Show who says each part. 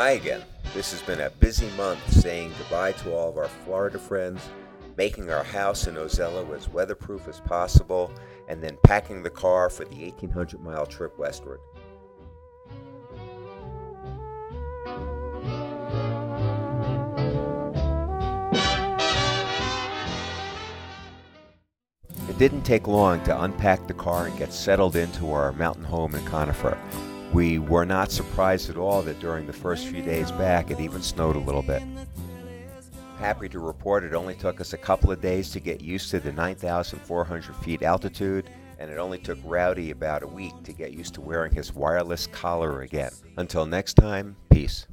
Speaker 1: Hi again. This has been a busy month saying goodbye to all of our Florida friends, making our house in Ozello as weatherproof as possible, and then packing the car for the 1800 mile trip westward. It didn't take long to unpack the car and get settled into our mountain home in Conifer. We were not surprised at all that during the first few days back it even snowed a little bit. Happy to report it only took us a couple of days to get used to the 9,400 feet altitude, and it only took Rowdy about a week to get used to wearing his wireless collar again. Until next time, peace.